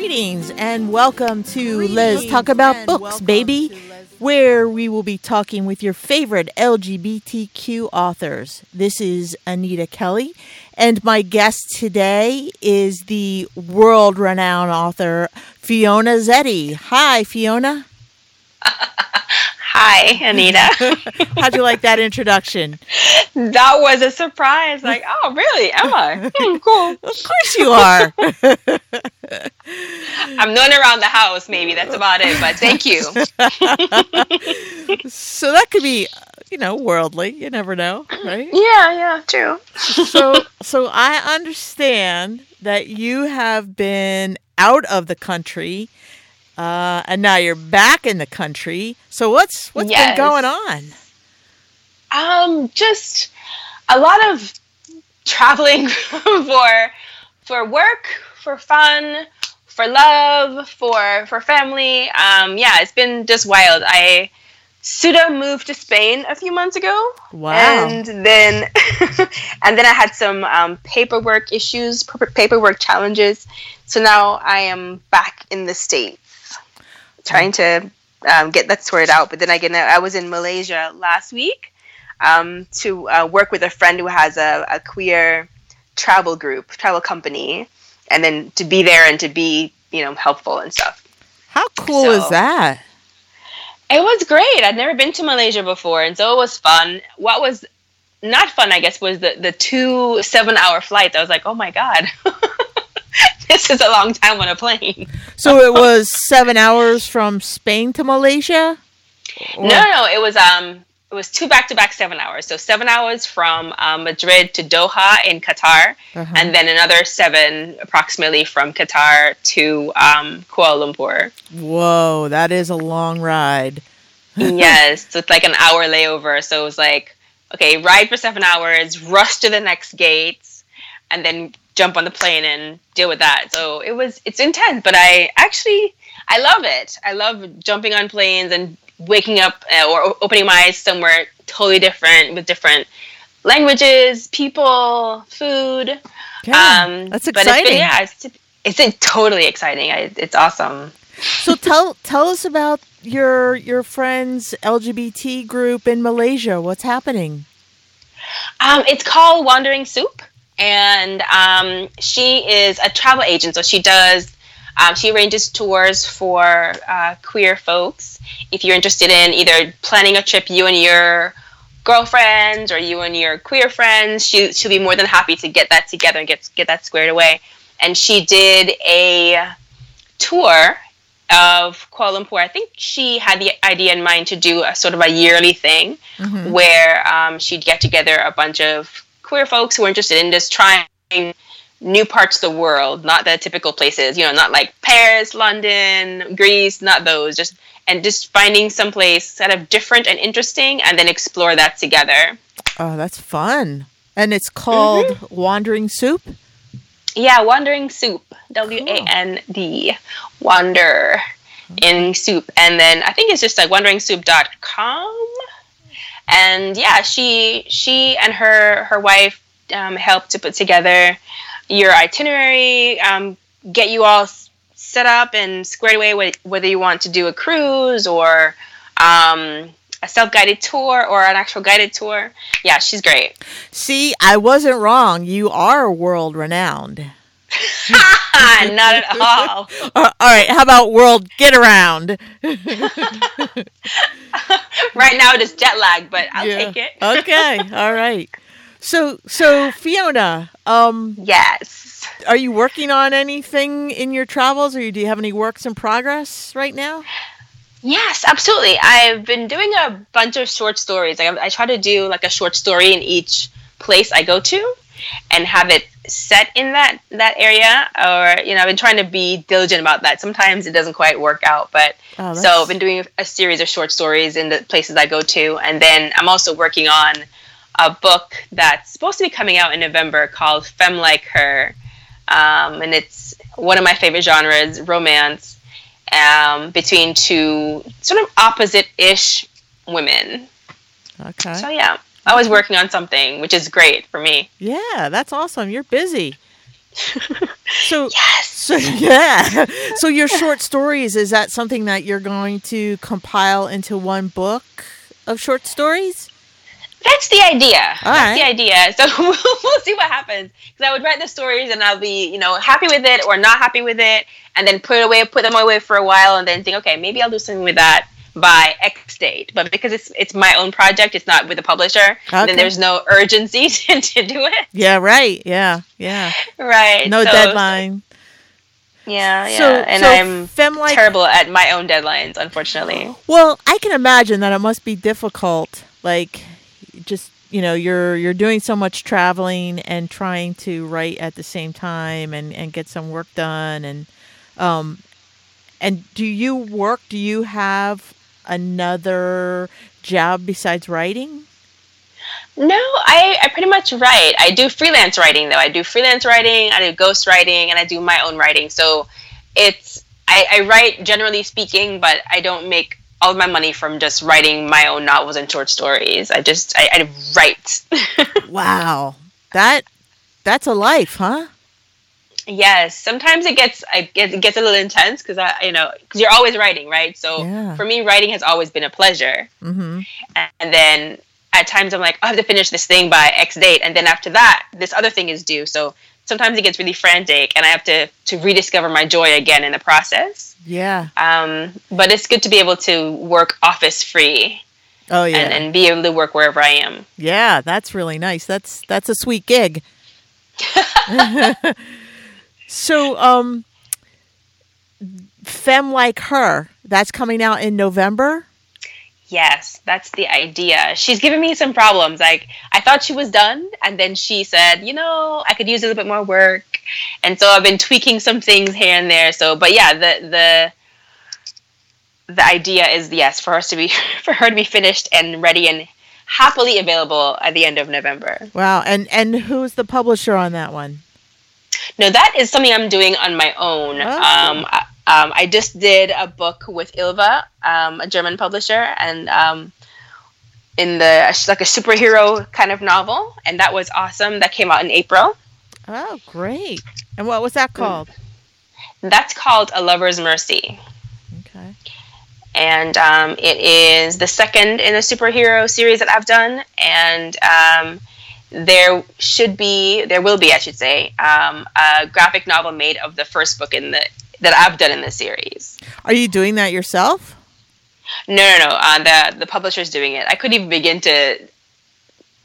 Greetings and welcome to Let's Talk About Books, baby, where we will be talking with your favorite LGBTQ authors. This is Anita Kelly, and my guest today is the world renowned author Fiona Zedde. Hi, Fiona. Hi, Anita. How'd you like that introduction? That was a surprise. Like, oh, really? Am I? Hmm, cool. Of course you are. I'm known around the house, maybe. That's about it, but thank you. so that could be, you know, worldly. You never know, right? Yeah, yeah, true. so, so I understand that you have been out of the country uh, and now you're back in the country. So what's what's yes. been going on? Um, just a lot of traveling for for work, for fun, for love, for for family. Um, yeah, it's been just wild. I pseudo moved to Spain a few months ago. Wow. And then and then I had some um, paperwork issues, paperwork challenges. So now I am back in the states trying to um, get that sorted out. But then again, I was in Malaysia last week um, to uh, work with a friend who has a, a, queer travel group, travel company, and then to be there and to be, you know, helpful and stuff. How cool so, is that? It was great. I'd never been to Malaysia before, and so it was fun. What was not fun, I guess, was the the two seven hour flights. I was like, oh my god. this is a long time on a plane. so it was seven hours from Spain to Malaysia. Or? No, no, it was um, it was two back to back seven hours. So seven hours from um, Madrid to Doha in Qatar, uh-huh. and then another seven approximately from Qatar to um, Kuala Lumpur. Whoa, that is a long ride. yes, so it's like an hour layover. So it was like, okay, ride for seven hours, rush to the next gates, and then jump on the plane and deal with that. So it was it's intense, but I actually I love it. I love jumping on planes and waking up uh, or opening my eyes somewhere totally different with different languages, people, food. Yeah, um, that's exciting. But it's been, yeah, it's, it's totally exciting. I, it's awesome. So tell tell us about your your friends LGBT group in Malaysia. What's happening? Um, it's called Wandering Soup and um, she is a travel agent. So she does. Um, she arranges tours for uh, queer folks. If you're interested in either planning a trip, you and your girlfriends or you and your queer friends, she she'll be more than happy to get that together and get get that squared away. And she did a tour of Kuala Lumpur. I think she had the idea in mind to do a sort of a yearly thing mm-hmm. where um, she'd get together a bunch of queer folks who are interested in just trying new parts of the world, not the typical places, you know, not like Paris, London, Greece, not those, just and just finding some place kind of different and interesting and then explore that together. Oh, that's fun. And it's called mm-hmm. Wandering Soup? Yeah, Wandering Soup. W A N D. Wander in soup. And then I think it's just like wanderingsoup.com and yeah, she she and her her wife um, helped to put together your itinerary, um, get you all set up and squared away whether you want to do a cruise or um, a self-guided tour or an actual guided tour. Yeah, she's great. See, I wasn't wrong. You are world renowned. Not at all. all right, how about world get around? right now it is jet lag, but I'll yeah. take it. okay, all right. So, so Fiona, um, yes, are you working on anything in your travels, or do you have any works in progress right now? Yes, absolutely. I've been doing a bunch of short stories. I, I try to do like a short story in each place I go to and have it set in that that area or you know i've been trying to be diligent about that. Sometimes it doesn't quite work out but oh, so i've been doing a series of short stories in the places i go to. And then i'm also working on a book that's supposed to be coming out in november called femme like her. Um, and it's one of my favorite genres romance um, between two sort of opposite-ish women. Okay. So yeah always working on something, which is great for me. Yeah, that's awesome. You're busy. So Yes. So yeah. So your short stories is that something that you're going to compile into one book of short stories? That's the idea. All That's right. the idea. So we'll, we'll see what happens. Because I would write the stories and I'll be, you know, happy with it or not happy with it, and then put it away, put them away for a while, and then think, okay, maybe I'll do something with that by X date. But because it's it's my own project, it's not with a publisher. Okay. Then there's no urgency to, to do it. Yeah, right. Yeah, yeah. Right. No So- deadline. Yeah, yeah. So, and so I'm terrible at my own deadlines, unfortunately. Well, I can imagine that it must be difficult. Like, just you know, you're you're doing so much traveling and trying to write at the same time and and get some work done and um and do you work? Do you have another job besides writing? No, I, I pretty much write. I do freelance writing though. I do freelance writing, I do ghost writing, and I do my own writing. So it's I, I write generally speaking, but I don't make all of my money from just writing my own novels and short stories. I just I, I write. Wow, that that's a life, huh? Yes, sometimes it gets I get it gets a little intense because I you know because you're always writing, right? So Yeah. for me, writing has always been a pleasure. Mm-hmm. and then at times I'm like, I have to finish this thing by X date, and then after that, this other thing is due. So sometimes it gets really frantic, and I have to to rediscover my joy again in the process. Yeah. Um, but it's good to be able to work office free Oh yeah. and, and be able to work wherever I am. Yeah, that's really nice. That's that's a sweet gig. so, um, Femme Like Her, that's coming out in November. Yes, that's the idea. She's giving me some problems. Like I thought she was done, and then she said, you know, I could use a little bit more work, and so I've been tweaking some things here and there. So, but yeah, the the the idea is yes for us to be for her to be finished and ready and happily available at the end of November. Wow, and and who's the publisher on that one? No, that is something I'm doing on my own. Oh. Um, I, um, I just did a book with Ylva, um, a German publisher, and um, in the like a superhero kind of novel, and that was awesome. That came out in April. Oh, great! And what was that called? That's called A Lover's Mercy, Okay. and um, it is the second in a superhero series that I've done, and um, there should be, there will be, I should say, um, a graphic novel made of the first book in the that I've done in the series. Are you doing that yourself? No, no, no. Uh, the the publisher's doing it. I couldn't even begin to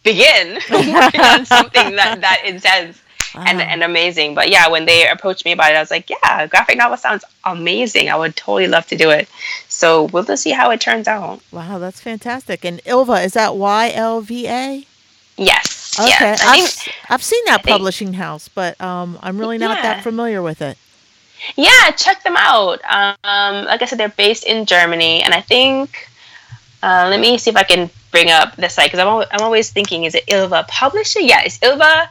begin working on something that that intense and Wow. and amazing. But yeah, when they approached me about it, I was like, yeah, graphic novel sounds amazing. I would totally love to do it. So we'll just see how it turns out. Wow, that's fantastic. And Ylva, is that Y L V A? Yes. Okay, Yes. I s- I've seen that publishing house, but um, I'm really not that familiar with it. yeah, check them out. Um, like I said, they're based in Germany, and I think. Uh, let me see if I can bring up the site because I'm, al- I'm always thinking, is it Ylva Publisher? Yeah, it's Ylva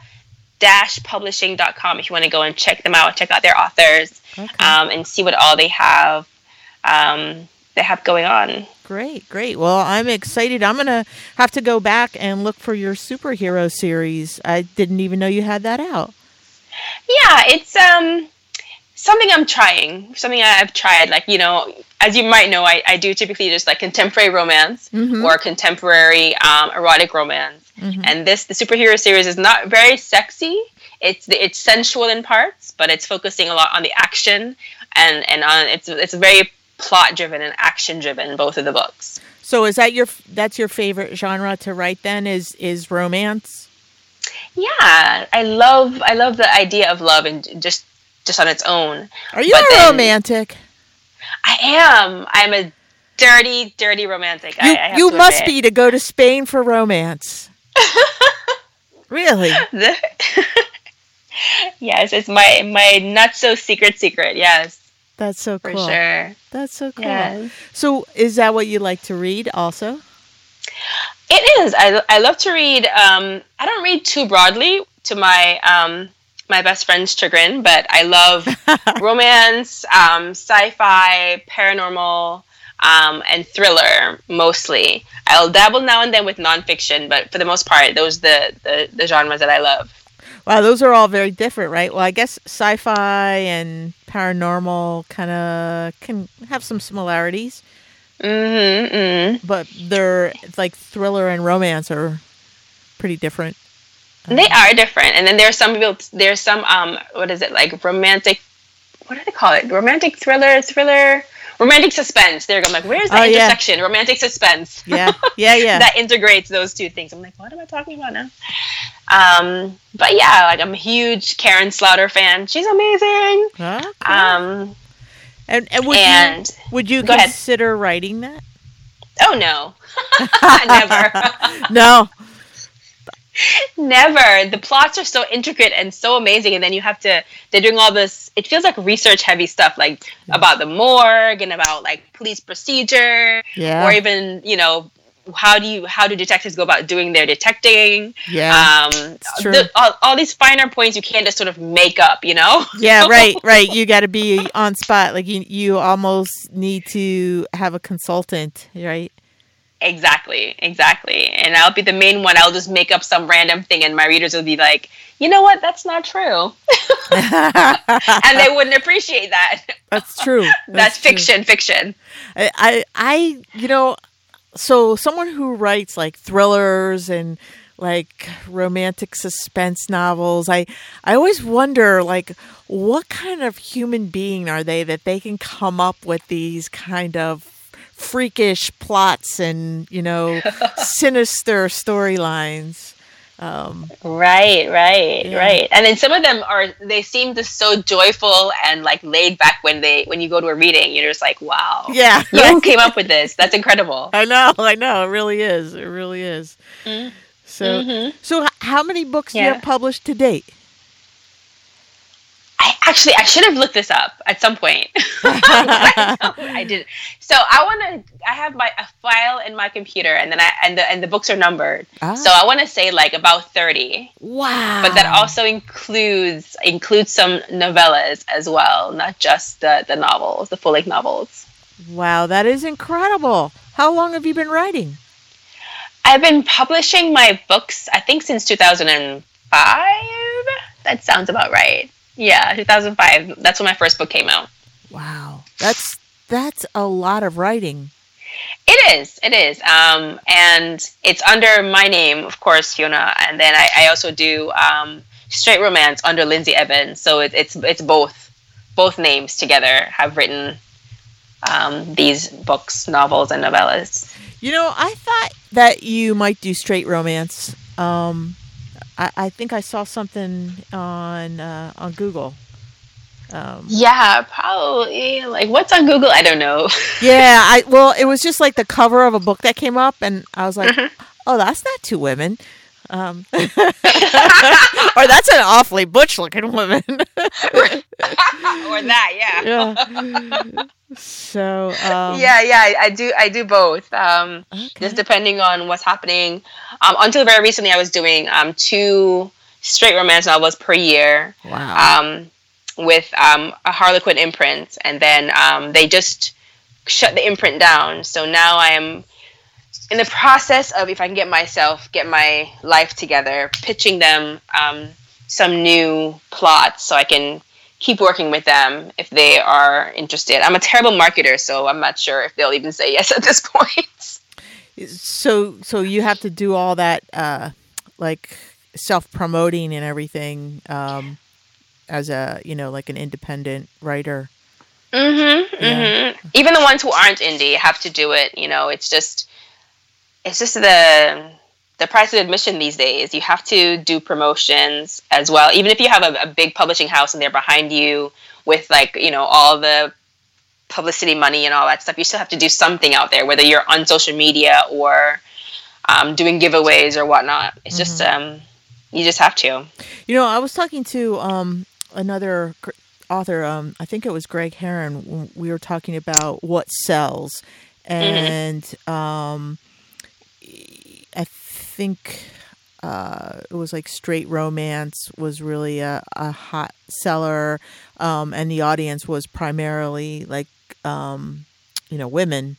publishing.com if you want to go and check them out, check out their authors, Okay. um, and see what all they have um, they have going on. Great, great. Well, I'm excited. I'm going to have to go back and look for your superhero series. I didn't even know you had that out. Yeah, it's um something I'm trying, something I've tried. Like you know, as you might know, I, I do typically just like contemporary romance Mhm. or contemporary um, erotic romance. Mhm. And this the superhero series is not very sexy. It's it's sensual in parts, but it's focusing a lot on the action and and on it's it's very plot driven and action driven. Both of the books. So is that your that's your favorite genre to write then is is romance? Yeah, I love I love the idea of love and just just on its own. Are you then- romantic? I am. I'm a dirty, dirty romantic. I, You I have you must admit. be to go to Spain for romance. really? Yes, it's my my not so secret secret. Yes, That's so for cool. sure. That's so cool. Yes. So is that what you like to read also? It is. I, I love to read. Um, I don't read too broadly to my um, my best friend's chagrin, but I love romance, um, sci-fi, paranormal, um, and thriller mostly. I'll dabble now and then with nonfiction, but for the most part, those the the, the genres that I love. Wow, those are all very different, right? Well, I guess sci-fi and paranormal kind of can have some similarities, Mm-hmm, mm-hmm. but they're like thriller and romance are pretty different. They are different, and then there's some people. There's some um, what is it like romantic? What do they call it? Romantic thriller, thriller, romantic suspense. There you go. I'm like, where's the Oh, yeah. intersection? Romantic suspense. Yeah, yeah, yeah. that integrates those two things. I'm like, what am I talking about now? Um, but yeah, like I'm a huge Karin Slaughter fan. She's amazing. Okay. Um, and and would and you would you Go ahead. consider writing that? oh no, never. No. Never. The plots are so intricate and so amazing, and then you have to. They're doing all this. It feels like research heavy stuff, like about the morgue and about like police procedure, Yeah. or even you know how do you how do detectives go about doing their detecting? yeah. Um, true. the- all, all these finer points you can't just sort of make up, you know. yeah, right, right. You got to be on spot. Like you, you almost need to have a consultant, right? Exactly, exactly. And I'll be the main one. I'll just make up some random thing, and my readers will be like, you know what? That's not true. and they wouldn't appreciate that. That's true. That's, true. fiction, fiction. I, I, I, you know, so someone who writes like thrillers and like romantic suspense novels, I, I always wonder like what kind of human being are they that they can come up with these kind of freakish plots and you know sinister storylines. Um, Right, right, Yeah. right. And then some of them are they seem just so joyful and like laid back when they when you go to a reading. You're just like, wow. yeah, You who came up with this? That's incredible. I know, I know. It really is. It really is. Mm. So, Mhm. so how many books do you have published to date? I actually I should have looked this up at some point. I did. So I want to. I have my a file in my computer, and then I and the and the books are numbered. Ah. So I want to say like about thirty, Wow. but that also includes includes some novellas as well, not just the the novels, the full length novels. Wow, that is incredible. How long have you been writing? I've been publishing my books, I think, since 2005. That sounds about right. Yeah, 2005. That's when my first book came out. Wow. That's that's a lot of writing. It is. It is. Um, and it's under my name, of course, Fiona. And then I, I also do um, straight romance under Lindsay Evans. So it, it's it's both both names together have written um, these books, novels, and novellas. You know, I thought that you might do straight romance. Um I, I think I saw something on uh, on Google. Um, Yeah, probably. Like, what's on Google? I don't know. yeah, I well, it was just like the cover of a book that came up, and I was like, Mm-hmm. "Oh, that's not two women," um, or that's an awfully butch-looking woman. or that, yeah. yeah. So, um, yeah, yeah, I, I do. I do both. Um, okay. just depending on what's happening. Um, until very recently, I was doing um, two straight romance novels per year Wow. um, with um, a Harlequin imprint, and then um, they just shut the imprint down. So now I am in the process of, if I can get myself, get my life together, pitching them um, some new plots so I can keep working with them if they are interested. I'm a terrible marketer, so I'm not sure if they'll even say yes at this point. so, so you have to do all that, uh, like self-promoting and everything, um, as a you know, like an independent writer. Mm-hmm, Yeah. hmm Even the ones who aren't indie have to do it. You know, it's just, it's just the the price of admission these days. You have to do promotions as well. Even if you have a, a big publishing house and they're behind you with like you know all the publicity money and all that stuff, you still have to do something out there, whether you're on social media or um, doing giveaways or whatnot. It's just um, you just have to. You know, I was talking to um, another gr- author. Um, I think it was Greg Herren. We were talking about what sells, and um, I think uh, it was like straight romance was really a, a hot seller, um, and the audience was primarily like um, you know women.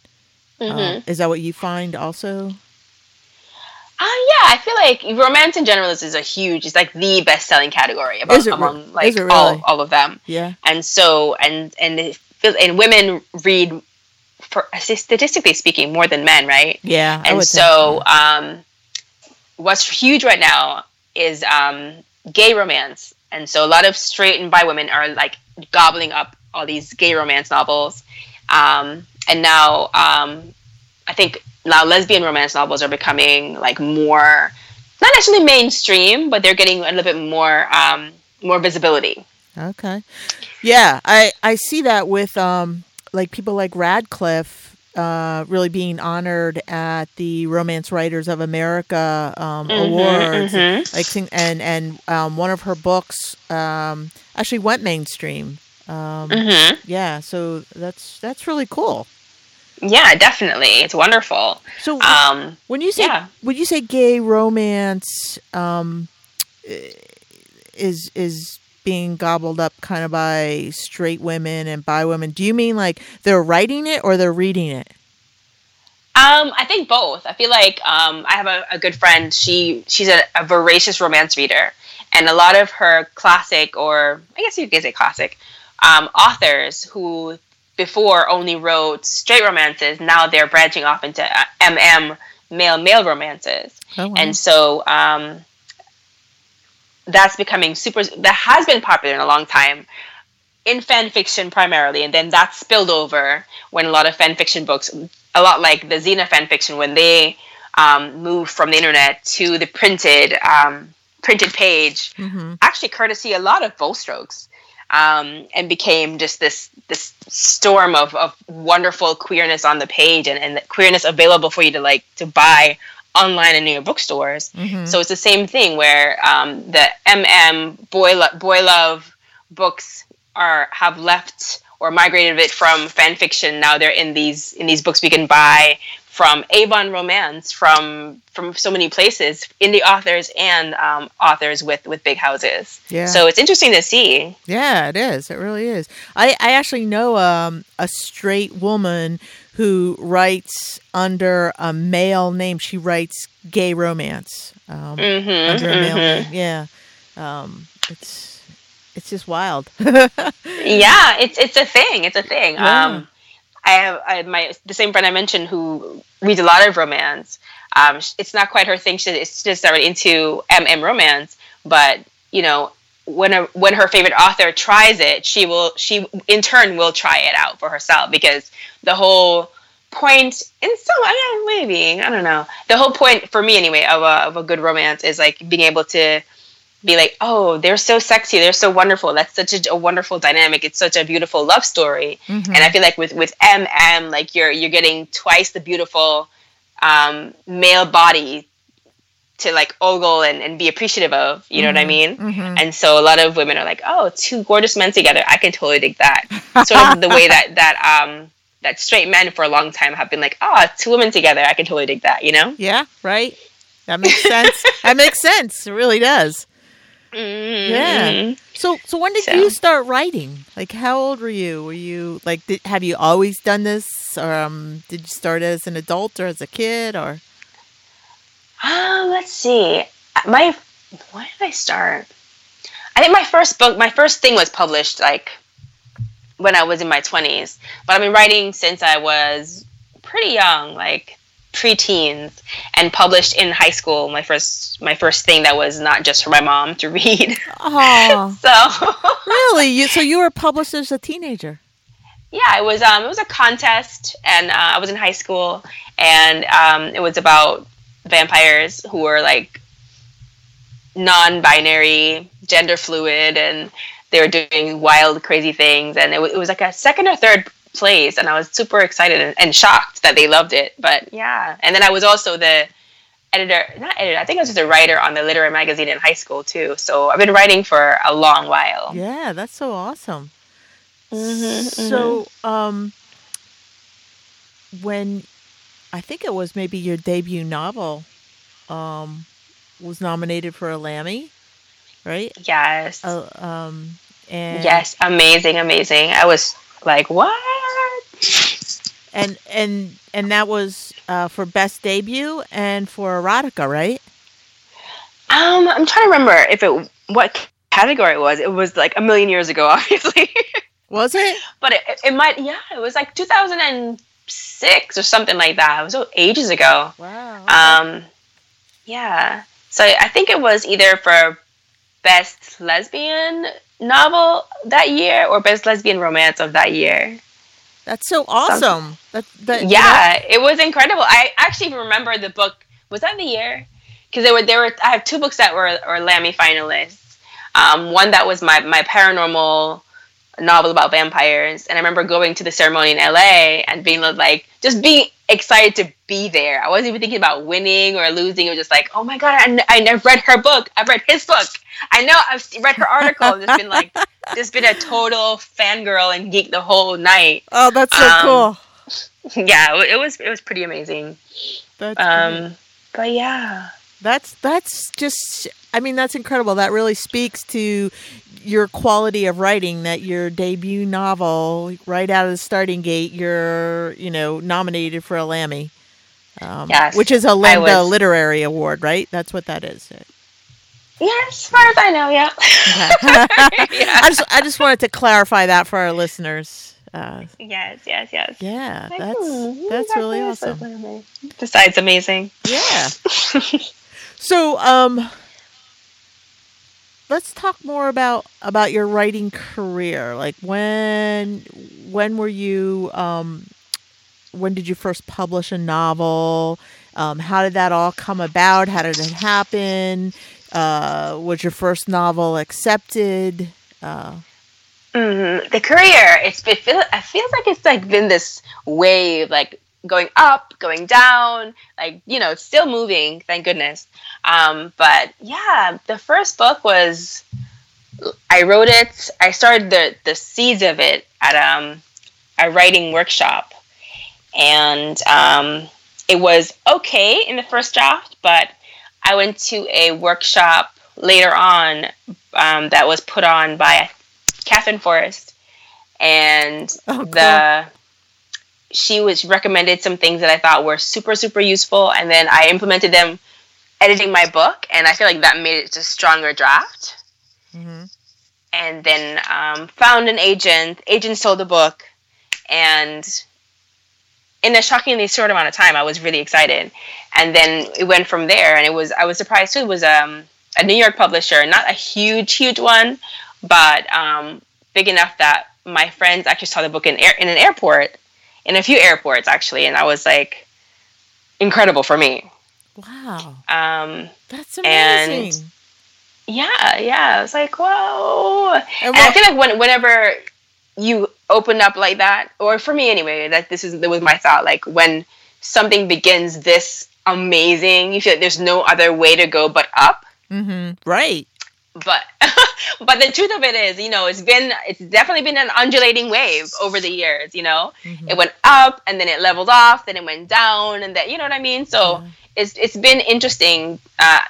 Mhm. Um, is that what you find also? Uh, yeah, I feel like romance in general is, is a huge, it's like the best selling category it among like it all, really? all of them. Yeah. And so, and and it feels, and women read, for statistically speaking, more than men, right? Yeah. And think so, um, what's huge right now is um, gay romance, and so a lot of straight and bi women are like gobbling up all these gay romance novels, um, and now um, I think now lesbian romance novels are becoming like more, not actually mainstream, but they're getting a little bit more um, more visibility. Okay. Yeah, I I see that with um like people like Radclyffe uh really being honored at the Romance Writers of America um Mhm, awards. mhm. Like and and um one of her books um actually went mainstream. Um hmm yeah, so that's that's really cool. Yeah, definitely, it's wonderful. So Um, when you say yeah. when you say gay romance um is is being gobbled up kind of by straight women and bi women do you mean like they're writing it or they're reading it Um, I think both. I feel like um, I have a, a good friend. She she's a, a voracious romance reader, and a lot of her classic, or I guess you could say classic, um, authors who before only wrote straight romances, now they're branching off into uh, MM male male romances, oh, wow. and so um, that's becoming super. That has been popular in a long time. In fan fiction primarily, and then that spilled over when a lot of fan fiction books a lot like the Xena fan fiction when they um, moved from the internet to the printed um, printed page, Mhm. actually courtesy a lot of Bold Strokes, um, and became just this this storm of, of wonderful queerness on the page and, and queerness available for you to like to buy online and in your bookstores. Mhm. So it's the same thing where um, the MM boy lo- boy love books are have left or migrated a bit from fan fiction. Now they're in these in these books we can buy from Avon Romance, from from so many places, indie authors and um, authors with with big houses. yeah So it's interesting to see. yeah it is it really is i i actually know um a straight woman who writes under a male name she writes gay romance um hmm under a male name yeah um it's it's just wild Yeah, it's it's a thing. It's a thing. Yeah. Um, I have I, my the same friend I mentioned who reads a lot of romance. Um, it's not quite her thing. She it's just started into MM romance, but you know when a, when her favorite author tries it, she will she in turn will try it out for herself because the whole point in some I don't maybe I don't know the whole point for me anyway of a of a good romance is like being able to be like, oh, they're so sexy, they're so wonderful. That's such a, a wonderful dynamic. It's such a beautiful love story. Mhm. And I feel like with with MM, like you're you're getting twice the beautiful um, male body to like ogle and, and be appreciative of. You know what I mean? Mhm. And so a lot of women are like, oh, two gorgeous men together. I can totally dig that. sort of the way that that um that straight men for a long time have been like, oh, two women together. I can totally dig that. You know? Yeah, right. That makes sense. that makes sense. It really does. Mm-hmm. Yeah. So, so when did So- you start writing? Like, how old were you? Were you like, did, have you always done this, or um, did you start as an adult or as a kid, or? Uh, let's see. My when did I start? I think my first book, my first thing was published like when I was in my twenties. But I've been writing since I was pretty young, like pre-teens, and published in high school. My first my first thing that was not just for my mom to read. Oh, So really? You so you were published as a teenager? yeah, it was um it was a contest, and uh, I was in high school, and um, it was about vampires who were like non-binary, gender fluid, and they were doing wild, crazy things, and it, w- it was like a second or third place, and I was super excited and, and shocked that they loved it. But yeah, and then I was also the editor, not editor, I think I was just a writer on the literary magazine in high school too. So I've been writing for a long while. Yeah, that's so awesome. Mhm, So, um, when I think it was maybe your debut novel, um, was nominated for a Lammy, right? Yes. Uh, um, and Yes, amazing, amazing. I was like, what? and and and that was uh, for best debut and for erotica, right? Um, I'm trying to remember if it what category it was. It was like a million years ago, obviously. Was it? but it, it might. Yeah, it was like 2006 or something like that. It was ages ago. Wow. Um, yeah. So I think it was either for best lesbian novel that year or best lesbian romance of that year. That's so awesome. That, that you know- Yeah, it was incredible. I actually remember the book. Was that the year? Because there were there were I have two books that were or Lammy finalists. Um, one that was my my paranormal novel about vampires, and I remember going to the ceremony in LA and being like just being excited to be there. I wasn't even thinking about winning or losing. It was just like, oh my god, I never read her book. I've read his book. I know I've read her article. and Just been like, just been a total fangirl and geek the whole night. Oh, that's so Um, cool. Yeah, it was it was pretty amazing. That's great. Um, but yeah, That's that's just I mean that's incredible. That really speaks to your quality of writing that your debut novel right out of the starting gate you're, you know, nominated for a Lammy. Um, Yes, which is a Linda was- Literary Award, right? That's what that is. yeah, as far as I know, yeah. Okay. yeah. I just I just wanted to clarify that for our listeners. Uh, Yes, yes, yes. yeah, that's hmm, that's that really awesome. Besides amazing. Yeah. so, um, let's talk more about about your writing career. Like when when were you um when did you first publish a novel? Um, how did that all come about? How did it happen? Uh, was your first novel accepted? Uh, hmm The career, it's it feels feels like it's like been this wave, like going up, going down, like you know, it's still moving. Thank goodness. Um, but yeah, the first book was I wrote it. I started the the seeds of it at um a writing workshop, and um, it was okay in the first draft, but I went to a workshop later on um, that was put on by Katherine Forrest, and Oh, cool. the she was recommended some things that I thought were super super useful, and then I implemented them, editing my book, and I feel like that made it a stronger draft. mhm. And then um, found an agent. Agent sold the book, and in a shockingly short amount of time, I was really excited. And then it went from there, and it was I was surprised too. It was um, a New York publisher, not a huge huge one, but um, big enough that my friends actually saw the book in air, in an airport, in a few airports actually, and I was like, incredible for me. Wow, Um, that's And- amazing. yeah, yeah, I was like, whoa. And And I feel like when, whenever you open up like that, or for me anyway, that this is that was my thought. Like when something begins this amazing, you feel like there's no other way to go but up. Mhm. right. But but the truth of it is, you know, it's been it's definitely been an undulating wave over the years. You know, Mhm. it went up and then it leveled off, then it went down, and then you know what I mean. So Yeah. it's it's been interesting uh,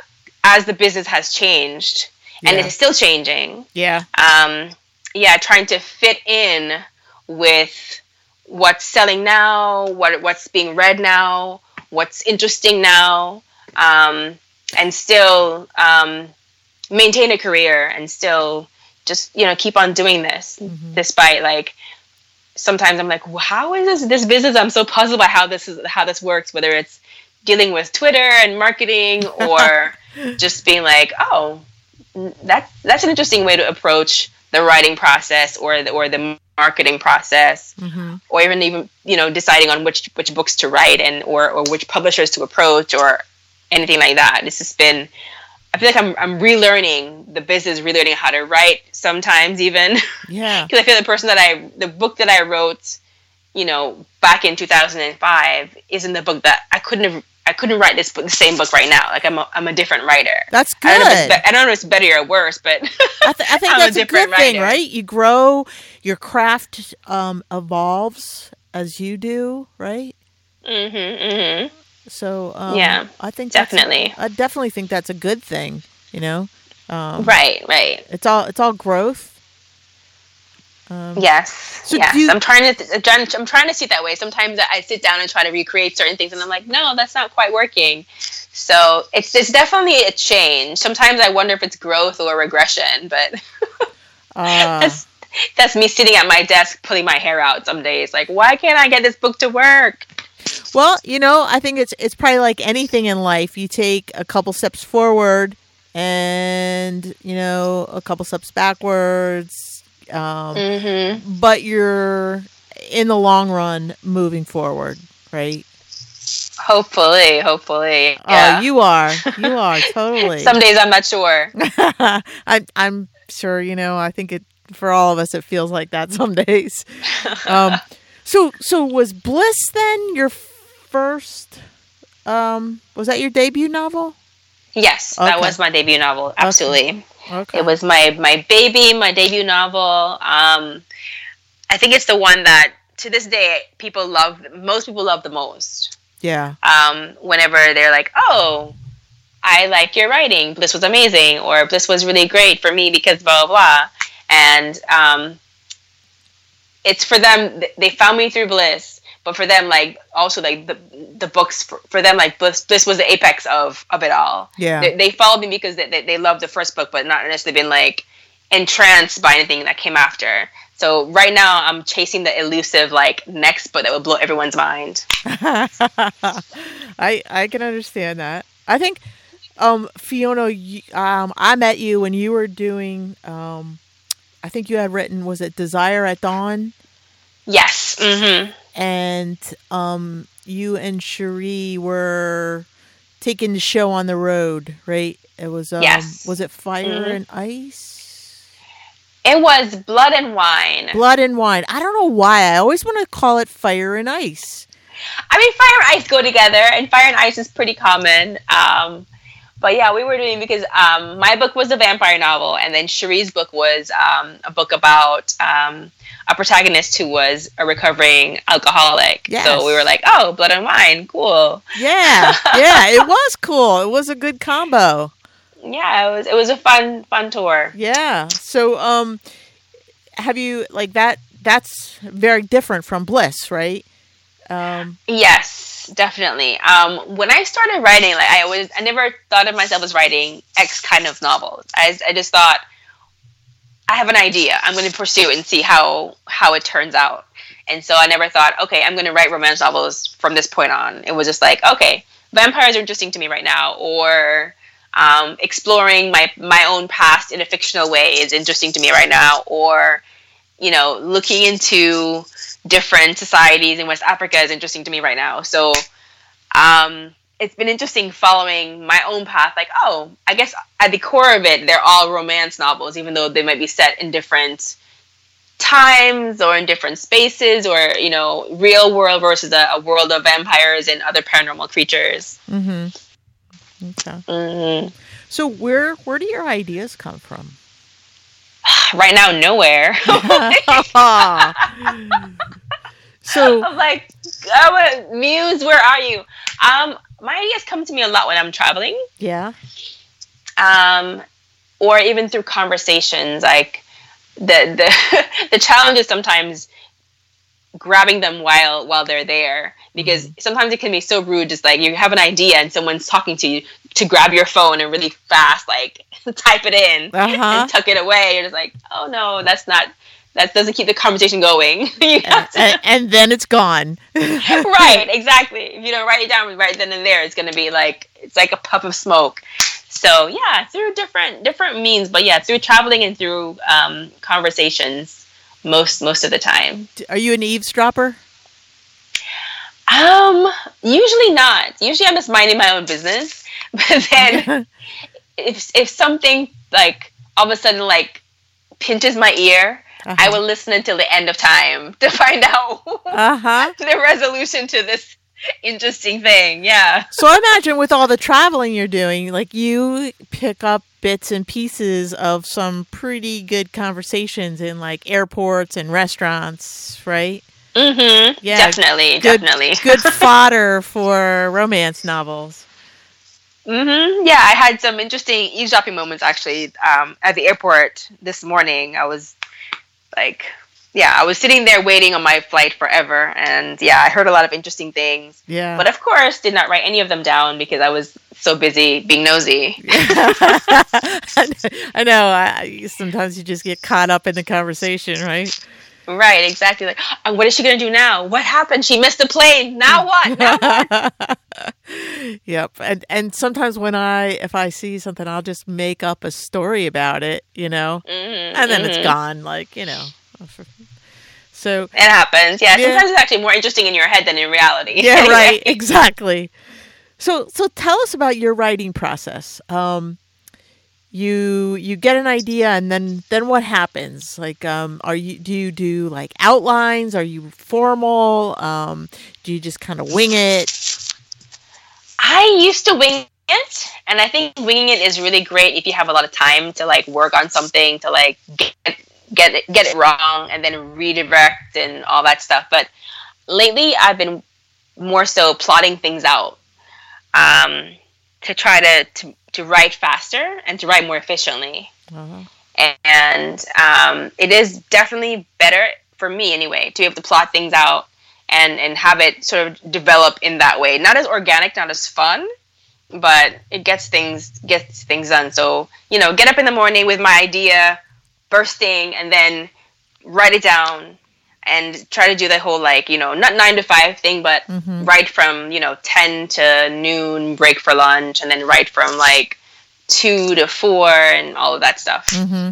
as the business has changed, and Yeah. it's still changing Yeah. um, yeah, trying to fit in with what's selling now, what what's being read now, what's interesting now, um, and still um, maintain a career and still just you know keep on doing this Mhm. despite like sometimes I'm like, well, how is this this business? I'm so puzzled by how this is how this works, whether it's dealing with Twitter and marketing or just being like, oh, that's that's an interesting way to approach the writing process or the, or the marketing process Mhm. or even even you know deciding on which which books to write and or or which publishers to approach or anything like that it's just been I feel like I'm I'm relearning the business, relearning how to write sometimes even Yeah. because I feel the person that I the book that I wrote, you know, back in 2005 isn't the book that I couldn't have I couldn't write this book, the same book right now. Like I'm a, I'm a different writer. That's I don't, know if it's good. be- I don't know if it's better or worse, but I, th- I think I'm a that's a, different good thing, writer. right? You grow, your craft um, evolves as you do, right? hmm hmm So um, Yeah, I think definitely. I definitely think that's a good thing. You know, um, Right, right. It's all it's all growth. Um, yes, so yes. You, I'm trying to. I'm trying to see it that way. Sometimes I sit down and try to recreate certain things, and I'm like, no, that's not quite working. So it's it's definitely a change. Sometimes I wonder if it's growth or regression, but uh. that's that's me sitting at my desk pulling my hair out some days. Like, why can't I get this book to work? Well, you know, I think it's it's probably like anything in life. You take a couple steps forward, and you know, a couple steps backwards um, mm-hmm. But you're in the long run moving forward, right? Hopefully, hopefully. Oh, yeah. Oh, you are. You are totally. Some days I'm not sure. I'm I'm sure. You know, I think it for all of us it feels like that some days. Um, so so was Bliss then your first? Um, was that your debut novel? Yes, okay. that was my debut novel. Absolutely. Okay. Okay. It was my my baby, my debut novel. Um, I think it's the one that to this day people love. Most people love the most. Yeah. Um, whenever they're like, "Oh, I like your writing. Bliss was amazing," or "Bliss was really great for me because blah blah blah," and um, it's for them. They found me through Bliss but for them like also like the the books for, for them like this, this was the apex of of it all. Yeah. They, they followed me because they, they, they loved the first book but not necessarily been like entranced by anything that came after. So right now i'm chasing the elusive like next book that will blow everyone's mind. I i can understand that. I think um fiona um i met you when you were doing um i think you had written was it desire at dawn? Yes. Mm-hmm and um, you and Sheree were taking the show on the road, right? It was um, yes. was it Fire mm-hmm. and Ice? It was Blood and Wine. Blood and Wine. I don't know why. I always want to call it Fire and Ice. I mean, Fire and Ice go together, and Fire and Ice is pretty common. Um, but yeah, we were doing because um, my book was a vampire novel, and then Sheree's book was um, a book about um, a protagonist who was a recovering alcoholic. Yes. So we were like, oh, blood and wine, cool. Yeah, yeah, it was cool. It was a good combo. Yeah, it was. It was a fun, fun tour. Yeah. So, um, have you like that? That's very different from Bliss, right? Um, yes, definitely. Um, when I started writing, like I was, I never thought of myself as writing X kind of novels. I, I just thought I have an idea. I'm going to pursue it and see how how it turns out. And so I never thought, okay, I'm going to write romance novels from this point on. It was just like, okay, vampires are interesting to me right now, or um, exploring my my own past in a fictional way is interesting to me right now, or you know, looking into different societies in West Africa is interesting to me right now. So um, it's been interesting following my own path. Like, oh, I guess at the core of it, they're all romance novels, even though they might be set in different times or in different spaces, or you know, real world versus a, a world of vampires and other paranormal creatures. Mm-hmm. Okay. Mm-hmm. So where where do your ideas come from? right now, nowhere. so I'm like, oh, Muse, where are you? Um, my ideas come to me a lot when I'm traveling. Yeah. Um, or even through conversations. Like the the the challenge is sometimes grabbing them while while they're there because mm-hmm. sometimes it can be so rude just like you have an idea and someone's talking to you to grab your phone and really fast like type it in uh-huh. and tuck it away you're just like oh no that's not that doesn't keep the conversation going. and, and, and, then it's gone. right, exactly. If you don't write it down right then and there, it's going to be like it's like a puff of smoke. So yeah, through different different means, but yeah, through traveling and through um, conversations, most most of the time. Are you an eavesdropper? Um, usually not. Usually I'm just minding my own business. But then, if if something like all of a sudden like pinches my ear uh-huh. I will listen until the end of time to find out uh-huh. the resolution to this interesting thing. Yeah. So I imagine with all the traveling you're doing, like you pick up bits and pieces of some pretty good conversations in like airports and restaurants, right? Mm-hmm. Yeah. Definitely. Good, definitely. good fodder for romance novels. Mm-hmm. Yeah, I had some interesting eavesdropping moments actually um, at the airport this morning. I was like yeah, I was sitting there waiting on my flight forever, and yeah, I heard a lot of interesting things. Yeah. But of course, did not write any of them down because I was so busy being nosy. I know. I, sometimes you just get caught up in the conversation, right? Right, exactly. Like, oh, what is she gonna do now? What happened? She missed the plane. Now what? Now what? yep. And and sometimes when I if I see something, I'll just make up a story about it, you know, mm-hmm, and then mm-hmm. it's gone. Like you know. So it happens. Yeah, yeah, Sometimes it's actually more interesting in your head than in reality. Yeah. anyway. Right. Exactly. So so tell us about your writing process. Um, you you get an idea and then then what happens? Like um are you do you do like outlines? Are you formal? Um do you just kind of wing it? I used to wing it and i think winging it is really great if you have a lot of time to like work on something to like get get it get it wrong and then redirect and all that stuff. But lately i've been more so plotting things out um to try to, to, to write faster and to write more efficiently. Uh-huh. And um, it is definitely better for me anyway to be able to plot things out and, and have it sort of develop in that way. Not as organic, not as fun, but it gets things gets things done. So you know, get up in the morning with my idea bursting, and then write it down and try to do the whole like you know not nine to five thing but mm-hmm. right from you know 10 to noon break for lunch and then right from like two to four and all of that stuff mm-hmm.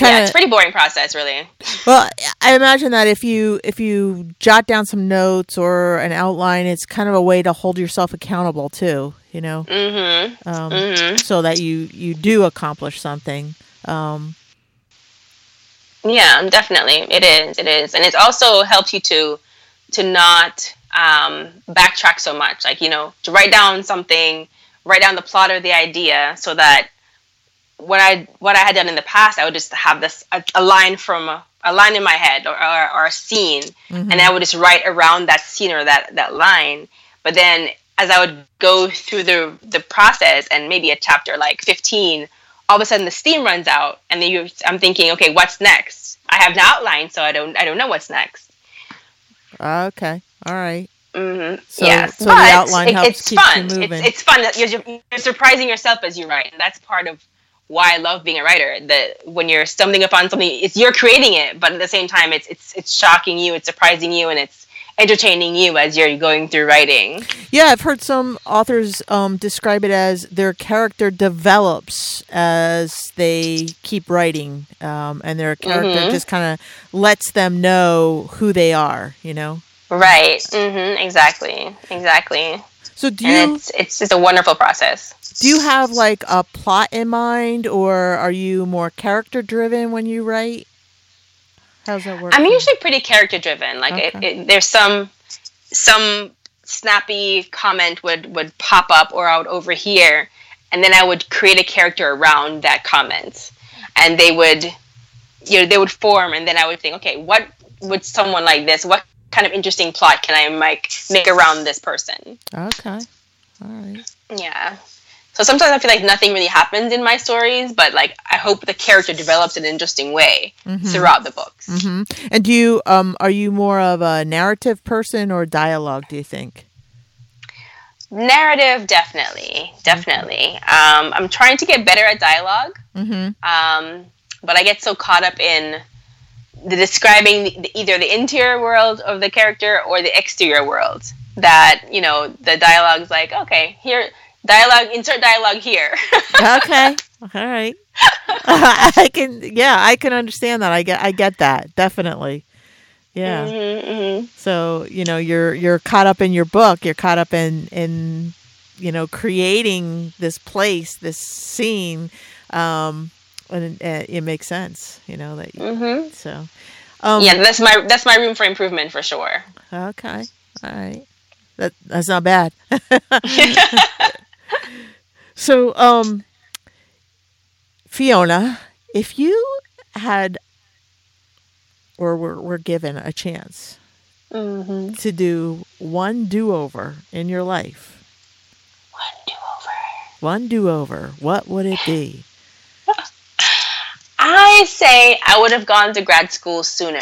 Yeah, it's pretty boring process, really. Well, I imagine that if you if you jot down some notes or an outline, it's kind of a way to hold yourself accountable too. You know, mm-hmm. Um, mm-hmm. so that you you do accomplish something. Um, yeah, definitely. It is. It is. And it also helps you to to not um, backtrack so much. Like, you know, to write down something, write down the plot or the idea so that what I what I had done in the past, I would just have this a, a line from a, a, line in my head or, or, or a scene, mm-hmm. and I would just write around that scene or that that line. But then as I would go through the the process and maybe a chapter like 15 all of a sudden the steam runs out and then you i'm thinking okay what's next i have an outline so i don't i don't know what's next okay all right mm-hmm. so, yes so but the outline it, helps it's keep fun you moving. It's, it's fun you're, you're surprising yourself as you write and that's part of why I love being a writer. That when you're stumbling upon something, it's you're creating it, but at the same time, it's it's it's shocking you, it's surprising you, and it's entertaining you as you're going through writing. Yeah, I've heard some authors um, describe it as their character develops as they keep writing, um, and their character mm-hmm. just kind of lets them know who they are. You know. Right. Mm-hmm. Exactly. Exactly. So do you? it's it's just a wonderful process. Do you have like a plot in mind, or are you more character driven when you write? How's that work? I'm usually pretty character driven. Like okay. it, it, there's some some snappy comment would would pop up or I would overhear, and then I would create a character around that comment, and they would you know they would form, and then I would think, okay, what would someone like this? What kind of interesting plot can I make make around this person? Okay, all right. Yeah. So sometimes I feel like nothing really happens in my stories, but like I hope the character develops in an interesting way mm-hmm. throughout the books. Mm-hmm. And do you um are you more of a narrative person or dialogue? Do you think? Narrative, definitely, definitely. Um, I'm trying to get better at dialog mm-hmm. um, but I get so caught up in the describing the, either the interior world of the character or the exterior world that you know the dialogue's like okay here dialogue insert dialogue here. Okay. All right. I can yeah i can understand that. I get i get that. Definitely. Yeah. Mm-hmm, mm-hmm. so you know you're you're caught up in your book. You're caught up in in you know creating this place this scene um and it, it makes sense you know that mm-hmm. so um, yeah that's my that's my room for improvement for sure. Okay. All right. That that's not bad So, um, Fiona, if you had or were, were given a chance mm-hmm. to do one do over in your life, one do over, one do over, what would it be? I say I would have gone to grad school sooner.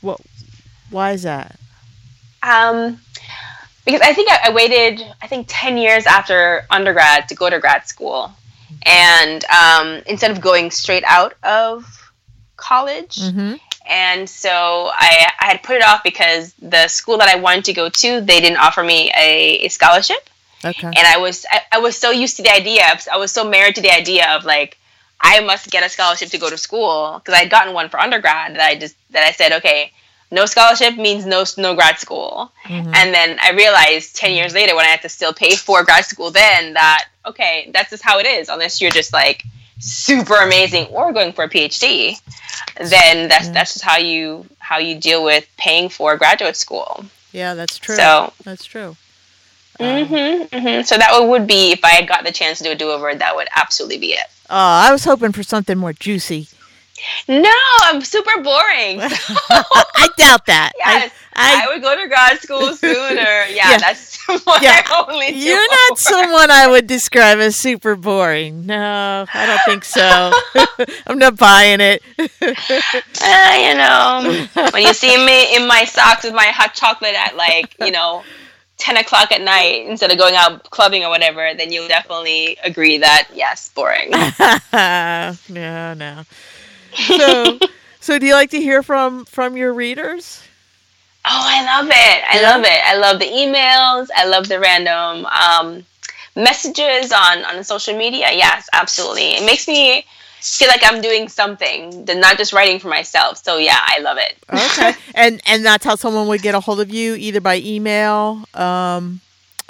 What? Why is that? Um, because I think I, I, waited, I think, 10 years after undergrad to go to grad school. And um, instead of going straight out of college, mm-hmm. and so I, I had put it off because the school that I wanted to go to, they didn't offer me a, a scholarship. Okay. And I was I, I was so used to the idea. I was so married to the idea of like I must get a scholarship to go to school because I had gotten one for undergrad that I just that I said okay no scholarship means no no grad school. Mm-hmm. And then I realized 10 years later when I had to still pay for grad school then that okay, that's just how it is unless you're just like super amazing or going for a PhD. Then that's yeah. that's just how you how you deal with paying for graduate school. Yeah, that's true. So that's true. Mm-hmm, um, mm-hmm. So that would be if I had got the chance to do a do over, that would absolutely be it. Oh, I was hoping for something more juicy. No, I'm super boring. I doubt that. Yes, I, I, I, would go to grad school sooner. Yeah, yeah. that's what yeah. I only You're not someone I would describe as super boring. No, I don't think so. I'm not buying it. uh, you know, when you see me in my socks with my hot chocolate at like, you know, 10 o'clock at night instead of going out clubbing or whatever, then you'll definitely agree that, yes, boring. no, no so, so do you like to hear from from your readers? Oh, I love it! I yeah. love it! I love the emails. I love the random um, messages on on social media. Yes, absolutely. It makes me feel like I'm doing something, than not just writing for myself. So yeah, I love it. Okay, and and that's how someone would get a hold of you, either by email, um,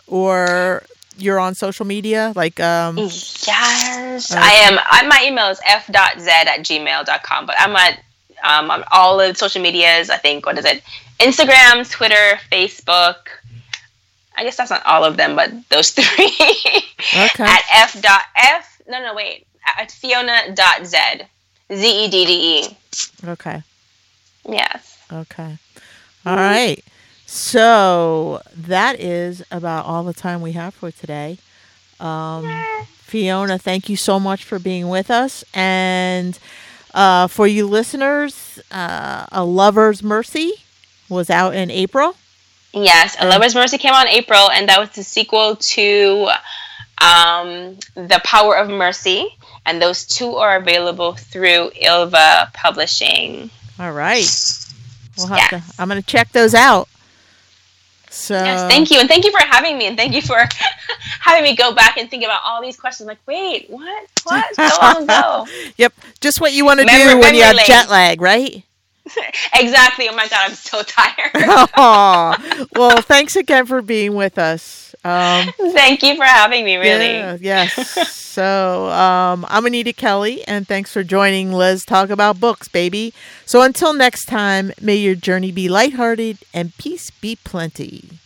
or you're on social media? Like, um, yes, I am. I, my email is f.z at gmail.com, but I'm at um, on all of social medias. I think, what is it? Instagram, Twitter, Facebook. I guess that's not all of them, but those three. okay. At f dot f. No, no, wait. At Fiona dot z. Z e d d e. Okay. Yes. Okay. All right. So that is about all the time we have for today. Um, Fiona, thank you so much for being with us. And uh, for you listeners, uh, A Lover's Mercy was out in April. Yes, A Lover's Mercy came out in April, and that was the sequel to um, The Power of Mercy. And those two are available through Ylva Publishing. All right. We'll have yes. to, I'm going to check those out. So yes, thank you, and thank you for having me, and thank you for having me go back and think about all these questions. Like, wait, what? What? So long ago. yep, just what you want to do when you have lane. jet lag, right? exactly. Oh my god, I'm so tired. oh, well, thanks again for being with us. Um, Thank you for having me. Really. Yeah, yes. so um, I'm Anita Kelly, and thanks for joining Let's Talk About Books, baby. So until next time, may your journey be lighthearted and peace be plenty.